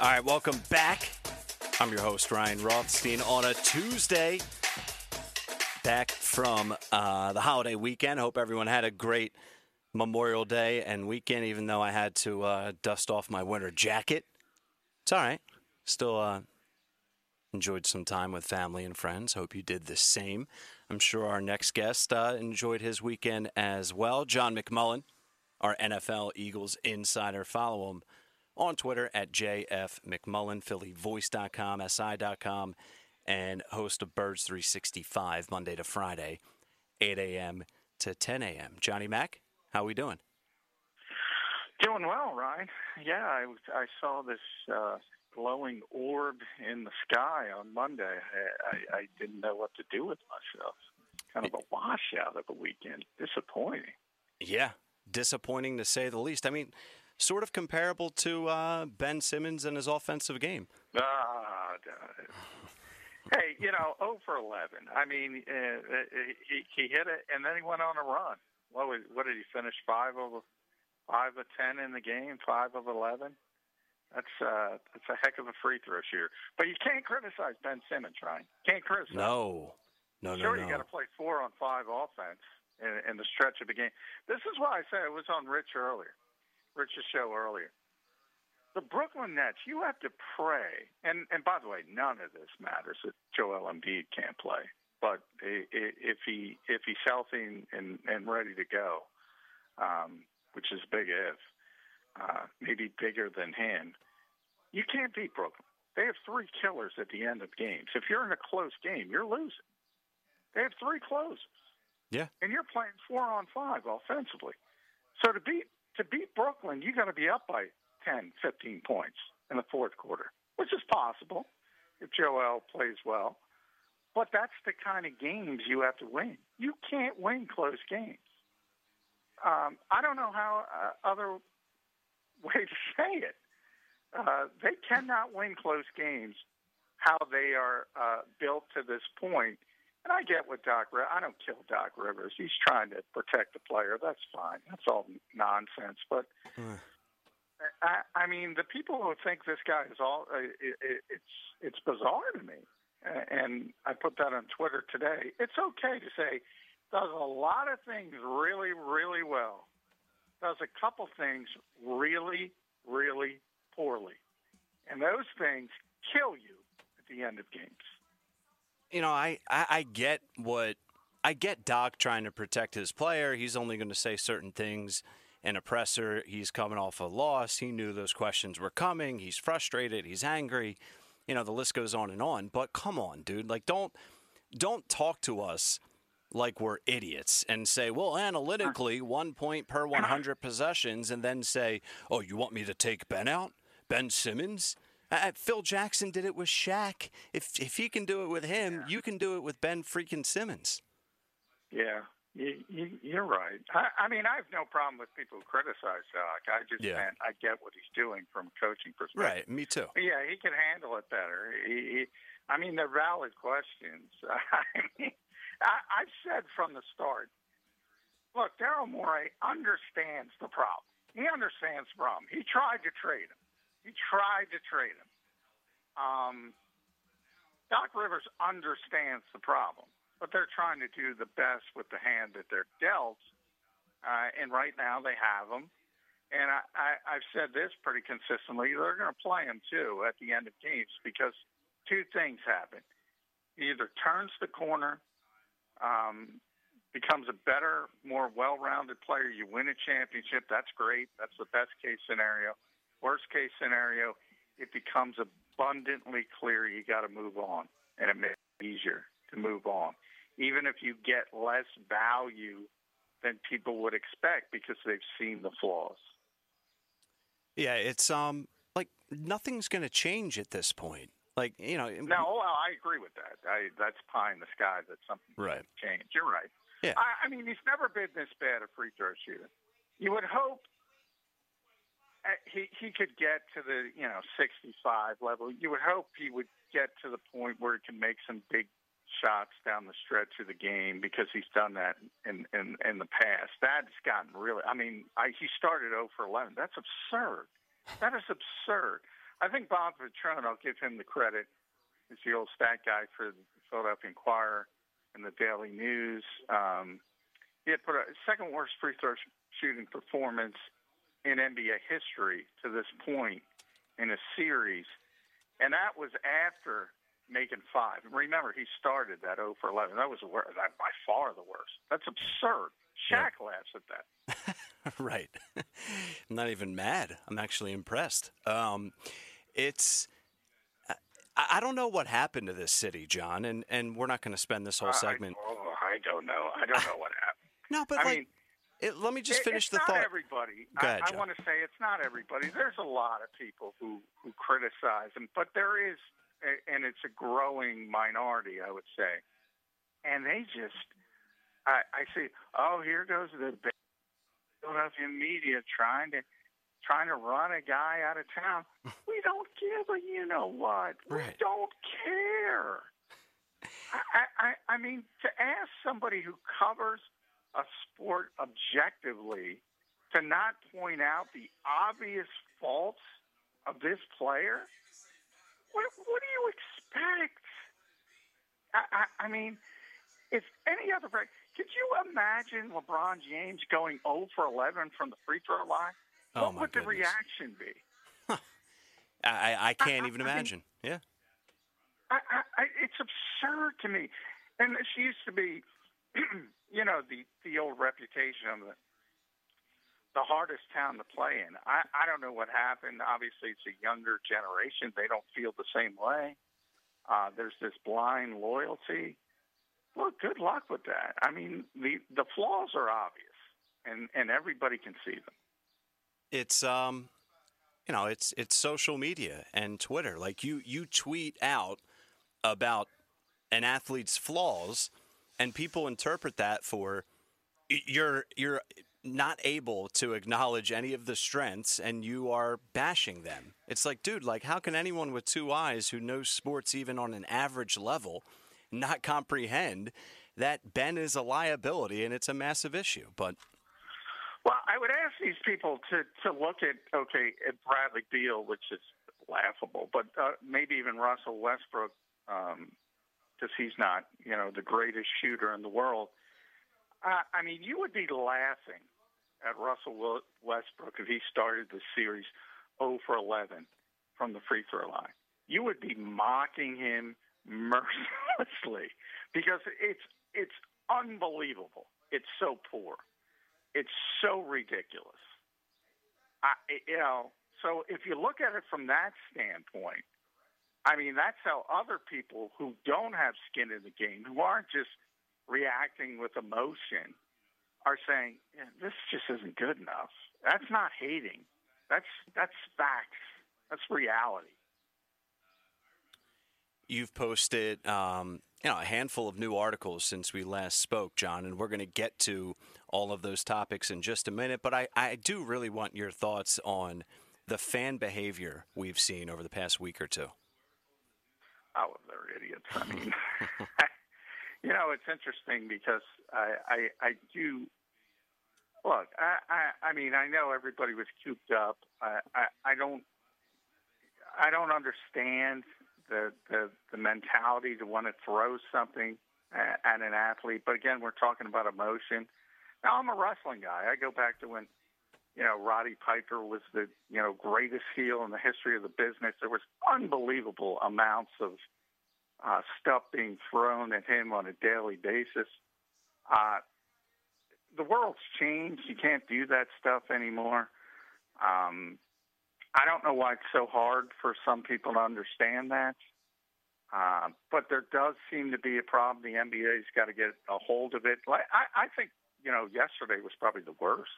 All right, welcome back. I'm your host, Ryan Rothstein, on a Tuesday. Back from uh, the holiday weekend. Hope everyone had a great Memorial Day and weekend, even though I had to uh, dust off my winter jacket. It's all right. Still uh, enjoyed some time with family and friends. Hope you did the same. I'm sure our next guest uh, enjoyed his weekend as well. John McMullen, our NFL Eagles insider. Follow him on Twitter at JF McMullen, PhillyVoice.com, SI.com, and host of Birds 365 Monday to Friday, 8 a.m. to 10 a.m. Johnny Mack, how are we doing? Doing well, Ryan. Yeah, I, I saw this uh, glowing orb in the sky on Monday. I, I, I didn't know what to do with myself. Kind of a washout of a weekend. Disappointing. Yeah, disappointing to say the least. I mean, sort of comparable to uh, Ben Simmons and his offensive game. Ah, hey, you know, 0 for 11. I mean, uh, he, he hit it, and then he went on a run. What, was, what did he finish? Five of five of ten in the game, five of eleven. That's uh, that's a heck of a free throw shooter. But you can't criticize Ben Simmons, Ryan. Can't criticize. No, no, no. Sure, no. you got to play four on five offense in, in the stretch of the game. This is why I said it was on Rich earlier. Rich's show earlier. The Brooklyn Nets, you have to pray, and and by the way, none of this matters if Joel Embiid can't play. But if he if he's healthy and and ready to go, um, which is big if, uh, maybe bigger than him, you can't beat Brooklyn. They have three killers at the end of games. If you're in a close game, you're losing. They have three closes. Yeah. And you're playing four on five offensively. So to beat to beat Brooklyn, you got to be up by 10, 15 points in the fourth quarter, which is possible if Joel plays well. But that's the kind of games you have to win. You can't win close games. Um, I don't know how uh, other way to say it. Uh, they cannot win close games how they are uh, built to this point. And I get what Doc. I don't kill Doc Rivers. He's trying to protect the player. That's fine. That's all nonsense. But I, I mean, the people who think this guy is all uh, it, it, it's it's bizarre to me. And I put that on Twitter today. It's okay to say does a lot of things really, really well. Does a couple things really, really poorly. And those things kill you at the end of games. You know, I, I, I get what I get Doc trying to protect his player. He's only going to say certain things An oppressor. He's coming off a loss. He knew those questions were coming. He's frustrated. He's angry. You know, the list goes on and on. But come on, dude. Like don't don't talk to us like we're idiots and say, well, analytically, one point per 100 possessions, and then say, oh, you want me to take Ben out? Ben Simmons? Uh, Phil Jackson did it with Shaq. If if he can do it with him, Yeah. you can do it with Ben freaking Simmons. Yeah, you, you, you're right. I, I mean, I have no problem with people who criticize Doc. I just Yeah. meant I get what he's doing from a coaching perspective. Right, me too. Yeah, he can handle it better. He, he, I mean, they're valid questions. I mean, I, I've said from the start. Look, Daryl Morey understands the problem. He understands the problem. He tried to trade him. He tried to trade him. Um, Doc Rivers understands the problem, but they're trying to do the best with the hand that they're dealt. Uh, and right now they have him. And I, I, I've said this pretty consistently. They're going to play him too at the end of games because two things happen. He either turns the corner, um, becomes a better, more well-rounded player. You win a championship. That's great. That's the best case scenario. Worst case scenario, it becomes abundantly clear you got to move on, and it makes it easier to move on, even if you get less value than people would expect because they've seen the flaws. Yeah, it's um like nothing's going to change at this point. Like you know, No, well, I agree with that. I, that's pie in the sky that something Right. change. You're right. Yeah. I, I mean, he's never been this bad a free throw shooter. You would hope he he could get to the you know 65 level. You would hope he would get to the point where he can make some big shots down the stretch of the game because he's done that in in, in the past. That's gotten really. I mean, I, he started 0 for 11. That's absurd. That is absurd. I think Bob Vetrone, I'll give him the credit, is the old stat guy for the Philadelphia Inquirer and the Daily News. Um, he had put a second worst free throw shooting performance in NBA history to this point in a series, and that was after making five. Remember, he started that 0 for 11. That was the worst, that by far the worst. That's absurd. Shaq yeah. laughs at that. right. I'm not even mad. I'm actually impressed. Um, it's. I, don't know what happened to this city, John, and, and we're not going to spend this whole segment. I, oh, I don't know. I don't know what happened. no, but I like, mean, it, let me just finish the thought. everybody. Ahead, I, I want to say it's not everybody. There's a lot of people who who criticize him, but there is, and it's a growing minority, I would say. And they just, I, I see. Oh, here goes the Philadelphia media trying to trying to run a guy out of town. we don't give a you know what. Right. We don't care. I, I I mean to ask somebody who covers a sport objectively to not point out the obvious faults of this player? What, what do you expect? I, I, I mean, if any other player, could you imagine LeBron James going 0 for 11 from the free throw line? Oh what would goodness. the reaction be? Huh. I, I can't even imagine. I mean, yeah. I, I, it's absurd to me. And this used to be you know the the old reputation of the the hardest town to play in. I I don't know what happened. Obviously, it's a younger generation. They don't feel the same way. Uh, there's this blind loyalty. Well, good luck with that. I mean, the the flaws are obvious, and and everybody can see them. It's um, you know, it's it's social media and Twitter. Like you you tweet out about an athlete's flaws and people interpret that for you're you're not able to acknowledge any of the strengths and you are bashing them. It's like, dude, like how can anyone with two eyes who knows sports even on an average level not comprehend that Ben is a liability and it's a massive issue? But well, I would ask these people to to look at okay at Bradley Beal, which is laughable, but uh, maybe even Russell Westbrook, um, because he's not, you know, the greatest shooter in the world. Uh, I mean, you would be laughing at Russell Westbrook if he started the series 0 for 11 from the free throw line. You would be mocking him mercilessly because it's it's unbelievable. It's so poor. It's so ridiculous. I, you know, so if you look at it from that standpoint, I mean, that's how other people who don't have skin in the game, who aren't just reacting with emotion, are saying yeah, this just isn't good enough. That's not hating. That's that's facts. That's reality. You've posted, um, you know, a handful of new articles since we last spoke, John, and we're going to get to all of those topics in just a minute. But I, I do really want your thoughts on the fan behavior we've seen over the past week or two. Oh, they're idiots. I mean, you know, it's interesting because I, I, I do look. I, I, I mean, I know everybody was cooped up. I, I, I don't, I don't understand the, the the mentality to want to throw something at, at an athlete. But again, we're talking about emotion. Now, I'm a wrestling guy. I go back to when you know, Roddy Piper was the, you know, greatest heel in the history of the business. There was unbelievable amounts of uh, stuff being thrown at him on a daily basis. Uh, the world's changed. You can't do that stuff anymore. Um, I don't know why it's so hard for some people to understand that. Uh, but there does seem to be a problem. The NBA's got to get a hold of it. Like I, I think, you know, yesterday was probably the worst.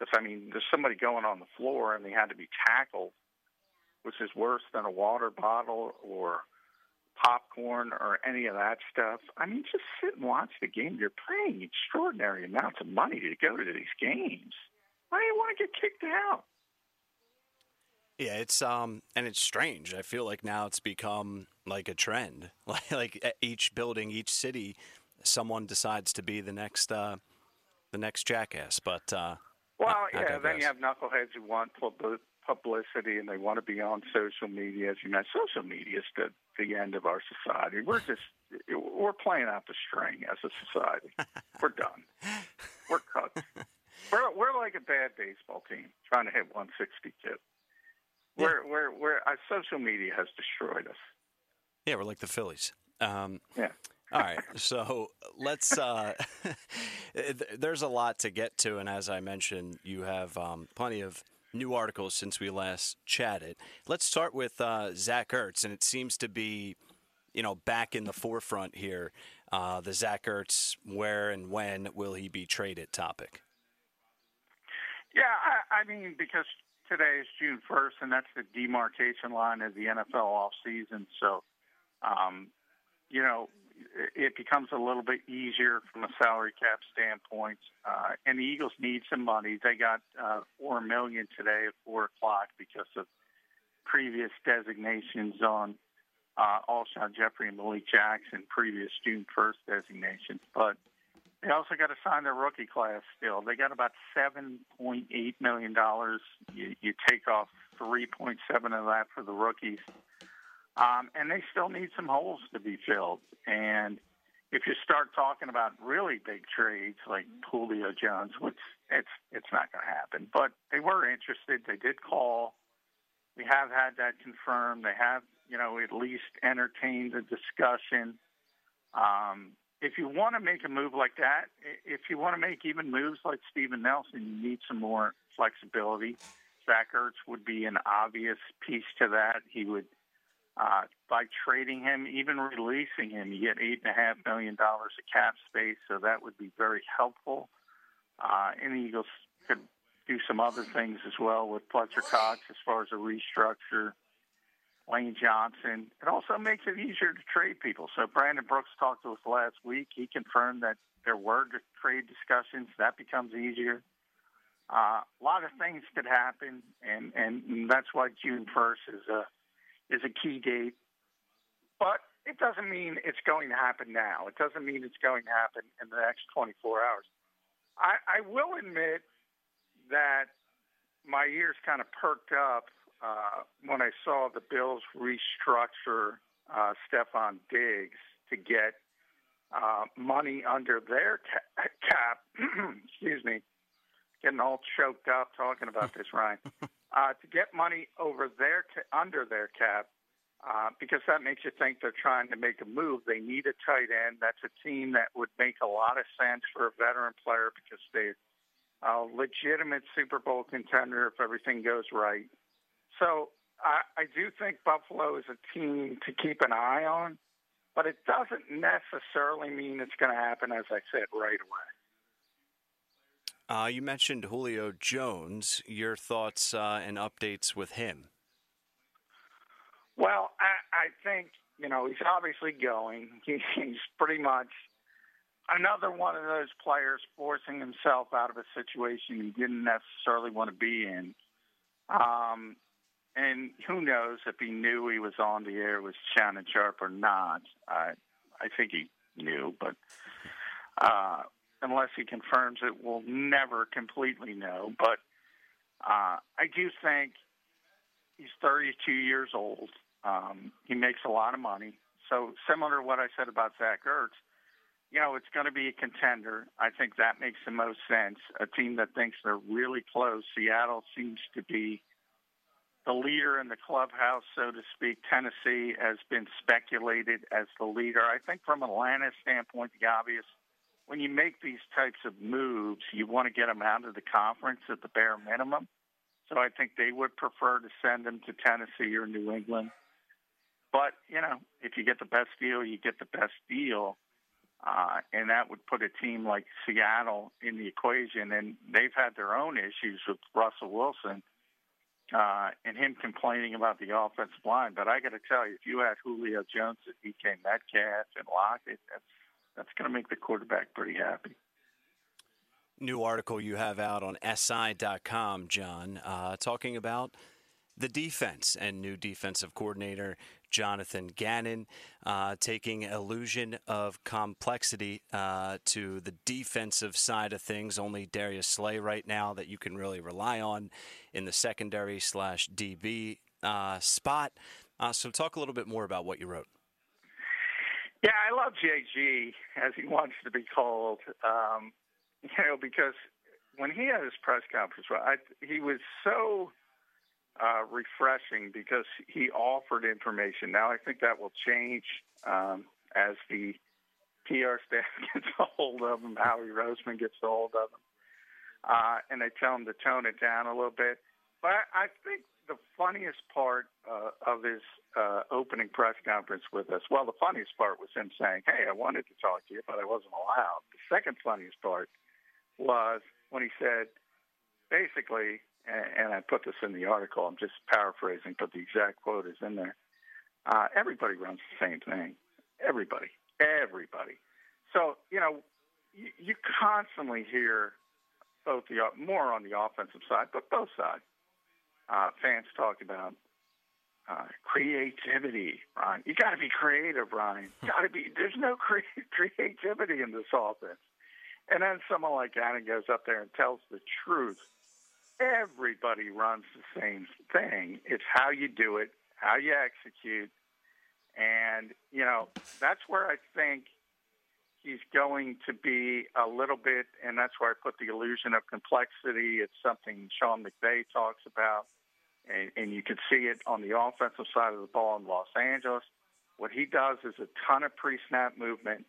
Because I mean, there's somebody going on the floor and they had to be tackled, which is worse than a water bottle or popcorn or any of that stuff. I mean, just sit and watch the game. You're paying extraordinary amounts of money to go to these games. Why do you want to get kicked out? Yeah, it's um, and it's strange. I feel like now it's become like a trend. Like like each building, each city, someone decides to be the next uh, the next jackass. But uh, well, yeah. Then you have knuckleheads who want publicity and they want to be on social media. As you know, social media is the, the end of our society. We're just we're playing out the string as a society. we're done. We're cut. We're we're like a bad baseball team trying to hit 162. Yeah. We're we're we're uh, social media has destroyed us. Yeah, we're like the Phillies. Um, yeah. All right, so let's. Uh, there's a lot to get to, and as I mentioned, you have um, plenty of new articles since we last chatted. Let's start with uh, Zach Ertz, and it seems to be, you know, back in the forefront here. Uh, the Zach Ertz, where and when will he be traded? Topic. Yeah, I, I mean, because today is June 1st, and that's the demarcation line of the NFL offseason. So, um, you know, it becomes a little bit easier from a salary cap standpoint. Uh, and the Eagles need some money. They got uh, four million today at four o'clock because of previous designations on uh, Alshon Jeffery and Malik Jackson, previous June 1st designations. But they also got to sign their rookie class still. They got about $7.8 million. You, you take off 3.7 of that for the rookies. Um, and they still need some holes to be filled. And if you start talking about really big trades like Julio Jones, which it's it's not going to happen, but they were interested. They did call. We have had that confirmed. They have, you know, at least entertained the discussion. Um, if you want to make a move like that, if you want to make even moves like Steven Nelson, you need some more flexibility. Zach Ertz would be an obvious piece to that. He would uh, by trading him, even releasing him, you get eight and a half million dollars of cap space, so that would be very helpful. Uh, and the Eagles could do some other things as well with Fletcher Cox as far as a restructure. Lane Johnson. It also makes it easier to trade people. So Brandon Brooks talked to us last week. He confirmed that there were trade discussions. That becomes easier. Uh, a lot of things could happen, and, and that's why June 1st is a is a key date. But it doesn't mean it's going to happen now. It doesn't mean it's going to happen in the next 24 hours. I, I will admit that my ears kind of perked up uh, when I saw the Bills restructure uh, Stefon Diggs to get uh, money under their ca- cap. excuse me, getting all choked up talking about this, Ryan. uh, to get money over their under their cap uh, because that makes you think they're trying to make a move. They need a tight end. That's a team that would make a lot of sense for a veteran player because they're a legitimate Super Bowl contender if everything goes right. So I, I do think Buffalo is a team to keep an eye on, but it doesn't necessarily mean it's going to happen, as I said, right away. Uh, you mentioned Julio Jones. Your thoughts uh, and updates with him? Well, I, I think you know he's obviously going. He, he's pretty much another one of those players forcing himself out of a situation he didn't necessarily want to be in. Um, and who knows if he knew he was on the air with Shannon Sharpe or not? I I think he knew, but uh, unless he confirms it, we'll never completely know. But uh, I do think he's 32 years old. Um, he makes a lot of money. So similar to what I said about Zach Ertz, you know, it's going to be a contender. I think that makes the most sense. A team that thinks they're really close. Seattle seems to be the leader in the clubhouse, so to speak. Tennessee has been speculated as the leader. I think from Atlanta's standpoint, the obvious – when you make these types of moves, you want to get them out of the conference at the bare minimum. So I think they would prefer to send them to Tennessee or New England. But, you know, if you get the best deal, you get the best deal. Uh, and that would put a team like Seattle in the equation. And they've had their own issues with Russell Wilson uh, and him complaining about the offensive line. But I got to tell you, if you had Julio Jones and DK Metcalf and Lockett, that's that's going to make the quarterback pretty happy. New article you have out on SI.com, John, uh, talking about the defense and new defensive coordinator Jonathan Gannon, uh, taking illusion of complexity uh, to the defensive side of things. Only Darius Slay right now that you can really rely on in the secondary slash DB uh, spot. Uh, so, talk a little bit more about what you wrote. Yeah, I love JG as he wants to be called. Um, you know, because when he had his press conference, I, he was so uh, refreshing because he offered information. Now I think that will change um, as the PR staff gets a hold of him, Howie Roseman gets a hold of him, uh, and they tell him to tone it down a little bit. But I think the funniest part uh, of his uh, opening press conference with us, well, the funniest part was him saying, "Hey, I wanted to talk to you, but I wasn't allowed." The second funniest part was when he said, basically, and I put this in the article. I'm just paraphrasing, but the exact quote is in there. Uh, everybody runs the same thing. Everybody, everybody. So you know, you, you constantly hear both the more on the offensive side, but both sides. Uh, fans talk about uh, creativity, Ryan. You got to be creative, Ryan. Got to be. There's no cre- creativity in this offense. And then someone like Gannon goes up there and tells the truth everybody runs the same thing. It's how you do it, how you execute. And, you know, that's where I think he's going to be a little bit, and that's where I put the illusion of complexity. It's something Sean McVay talks about, and, and you can see it on the offensive side of the ball in Los Angeles. What he does is a ton of pre-snap movement,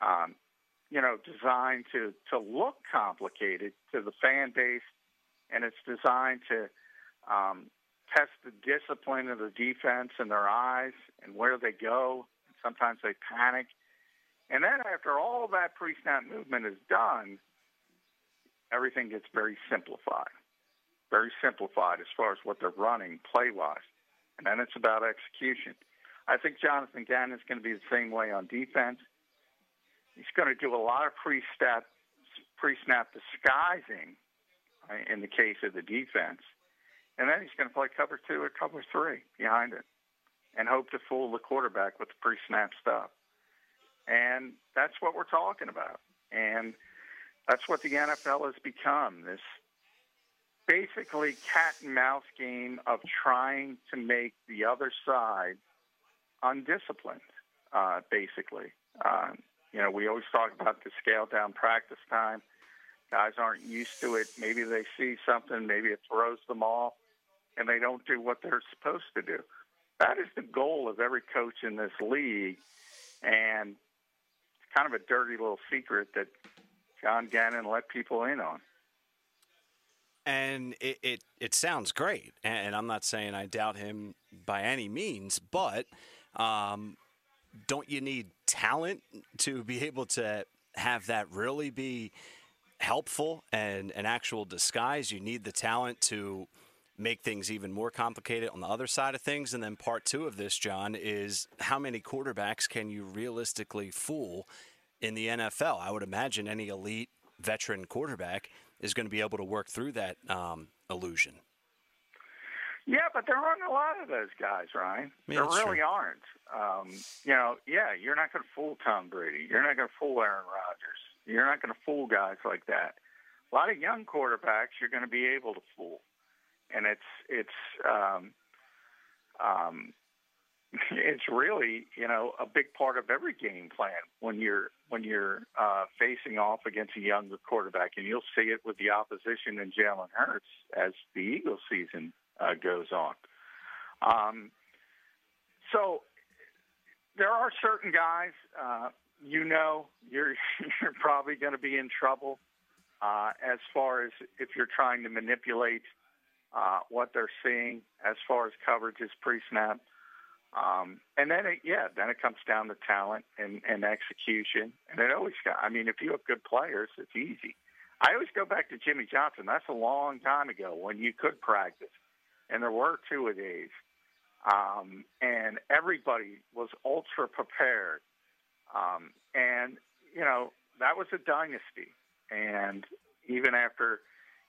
um, you know, designed to to look complicated to the fan base and it's designed to um, test the discipline of the defense in their eyes and where they go. Sometimes they panic. And then after all that pre-snap movement is done, everything gets very simplified. Very simplified as far as what they're running play-wise. And then it's about execution. I think Jonathan Gannon is going to be the same way on defense. He's going to do a lot of pre-snap, pre-snap disguising in the case of the defense. And then he's going to play cover two or cover three behind it and hope to fool the quarterback with the pre snap stuff. And that's what we're talking about. And that's what the NFL has become this basically cat and mouse game of trying to make the other side undisciplined, uh, basically. Um, you know, we always talk about the scale down practice time. Guys aren't used to it. Maybe they see something, maybe it throws them off, and they don't do what they're supposed to do. That is the goal of every coach in this league, and kind of a dirty little secret that John Gannon let people in on. And it, it, it sounds great, and I'm not saying I doubt him by any means, but um, don't you need talent to be able to have that really be helpful and an actual disguise. You need the talent to make things even more complicated on the other side of things. And then part two of this, John, is how many quarterbacks can you realistically fool in the NFL? I would imagine any elite veteran quarterback is going to be able to work through that um, illusion. Yeah, but there aren't a lot of those guys, Ryan. Yeah, there really true. aren't. Um, you know, yeah, you're not going to fool Tom Brady. You're not going to fool Aaron Rodgers. You're not going to fool guys like that. A lot of young quarterbacks you're going to be able to fool, and it's it's um, um, it's really you know a big part of every game plan when you're when you're uh, facing off against a younger quarterback, and you'll see it with the opposition in Jalen Hurts as the Eagles season uh, goes on. Um, so there are certain guys. Uh, you know you're you're probably going to be in trouble uh, as far as if you're trying to manipulate uh, what they're seeing as far as coverage is pre-snap. Um, and then, it, yeah, then it comes down to talent and, and execution. And it always, got, I mean, if you have good players, it's easy. I always go back to Jimmy Johnson. That's a long time ago when you could practice, and there were two of these. um, and everybody was ultra prepared um, and, you know, that was a dynasty. And even after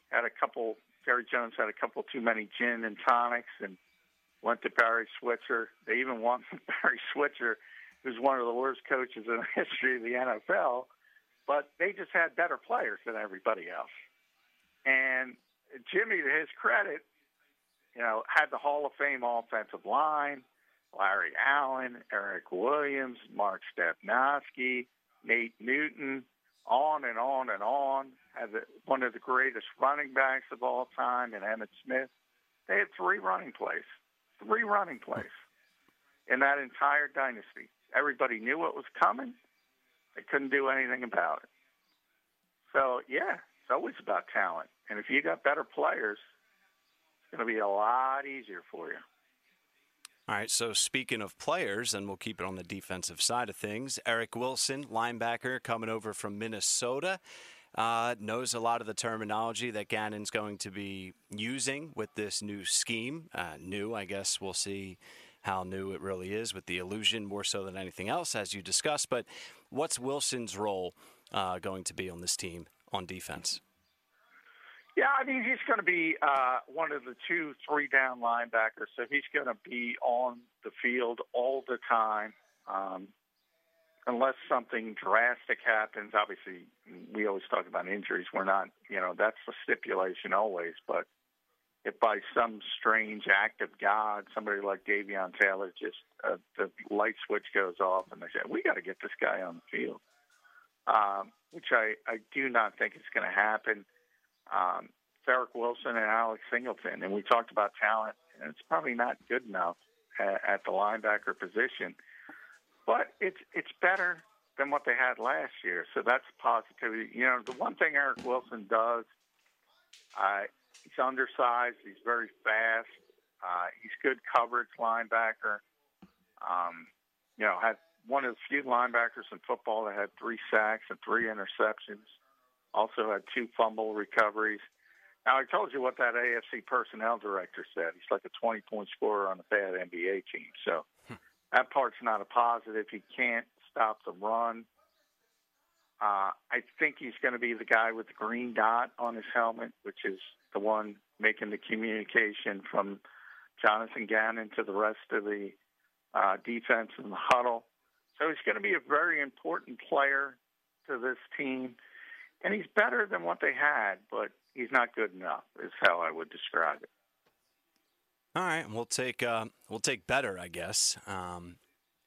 had a couple Jerry Jones had a couple too many gin and tonics and went to Barry Switzer. They even won Barry Switzer, who's one of the worst coaches in the history of the NFL. But they just had better players than everybody else. And Jimmy, to his credit, you know, had the Hall of Fame offensive line, Larry Allen, Erik Williams, Mark Stepnoski, Nate Newton, on and on and on. Had the, one of the greatest running backs of all time, and Emmitt Smith. They had three running plays, three running plays in that entire dynasty. Everybody knew what was coming. They couldn't do anything about it. So yeah, it's always about talent. And if you got better players, it's going to be a lot easier for you. All right, so speaking of players, and we'll keep it on the defensive side of things, Eric Wilson, linebacker, coming over from Minnesota, uh, knows a lot of the terminology that Gannon's going to be using with this new scheme. Uh, new, I guess we'll see how new it really is with the illusion more so than anything else, as you discussed. But what's Wilson's role uh, going to be on this team on defense? Yeah, I mean he's going to be uh, one of the two three down linebackers, so he's going to be on the field all the time, um, unless something drastic happens. Obviously, we always talk about injuries. We're not, you know, that's the stipulation always. But if by some strange act of God, somebody like Davion Taylor just uh, the light switch goes off and they say we got to get this guy on the field, um, which I I do not think is going to happen um, Eric Wilson and Alex Singleton, and we talked about talent, and it's probably not good enough at, at the linebacker position, but it's it's better than what they had last year, so that's positivity. You know, the one thing Eric Wilson does, uh, he's undersized, he's very fast, uh, he's good coverage linebacker. Um, you know, had one of the few linebackers in football that had three sacks and three interceptions. Also had two fumble recoveries. Now I told you what that AFC personnel director said. He's like a 20 point scorer on a bad NBA team. So hmm. that part's not a positive. He can't stop the run. Uh, I think he's going to be the guy with the green dot on his helmet, which is the one making the communication from Jonathan Gannon to the rest of the uh, defense in the huddle. So he's going to be a very important player to this team and he's better than what they had, but he's not good enough. Is how I would describe it. All right, we'll take uh, we'll take better, I guess. Um,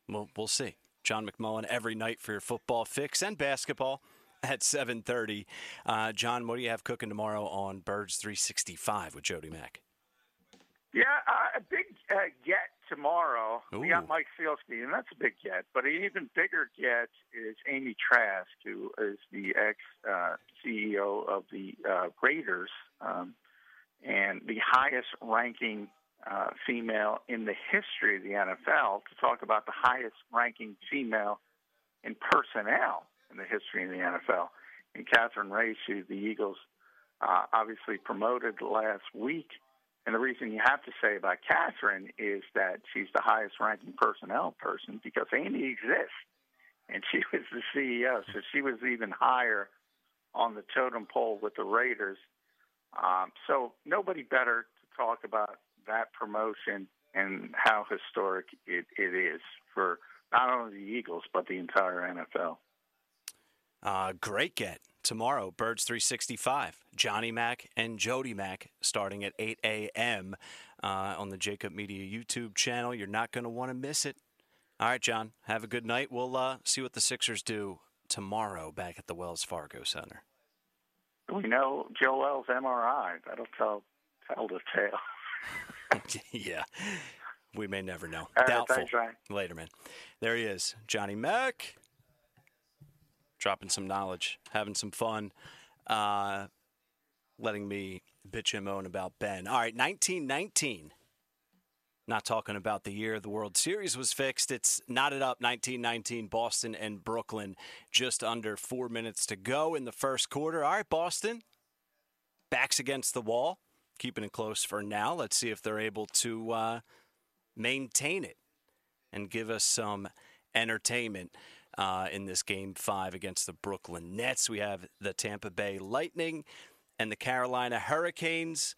we'll we'll see. John McMullen every night for your football fix and basketball at 7:30. Uh, John, what do you have cooking tomorrow on Birds 365 with Jody Mack? Yeah, uh, a big uh, get tomorrow. Ooh. We got Mike Sielski, and that's a big get. But an even bigger get is Amy Trask, who is the ex uh, CEO of the uh, Raiders um, and the highest ranking uh, female in the history of the NFL, to talk about the highest ranking female in personnel in the history of the NFL. And Catherine Raiche, who the Eagles uh, obviously promoted last week and the reason you have to say about Catherine is that she's the highest ranking personnel person because Amy exists. And she was the CEO, so she was even higher on the totem pole with the Raiders. Um, so nobody better to talk about that promotion and how historic it, it is for not only the Eagles, but the entire NFL. Uh, great get tomorrow, Birds 365. Johnny Mack and Jody Mack starting at 8 a.m. Uh, on the Jakib Media YouTube channel. You're not going to want to miss it. All right, John, have a good night. We'll uh, see what the Sixers do tomorrow back at the Wells Fargo Center. We know Joel's MRI. That'll tell, tell the tale. yeah. We may never know. All Doubtful. Right, thanks, Later, man. There he is, Johnny Mack dropping some knowledge, having some fun, uh, letting me bitch and moan about Ben. All right, 1919. Not talking about the year the World Series was fixed. It's knotted up 1919, Boston and Brooklyn. Just under four minutes to go in the first quarter. All right, Boston, backs against the wall, keeping it close for now. Let's see if they're able to uh, maintain it and give us some entertainment uh, in this game five against the Brooklyn Nets. We have the Tampa Bay Lightning and the Carolina Hurricanes.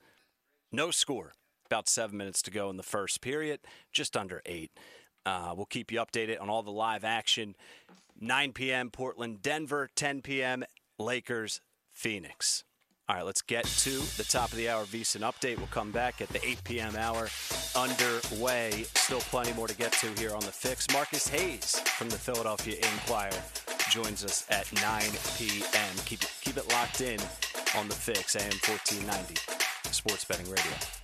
No score. About seven minutes to go in the first period, just under eight. Uh, we'll keep you updated on all the live action. 9 p.m. Portland, Denver, 10 p.m. Lakers, Phoenix. All right, let's get to the top of the hour VSiN update. We'll come back at the 8 p.m. hour underway. Still plenty more to get to here on the fix. Marcus Hayes from the Philadelphia Inquirer joins us at 9 p.m. Keep it, keep it locked in on the fix, AM 1490, Sports Betting Radio.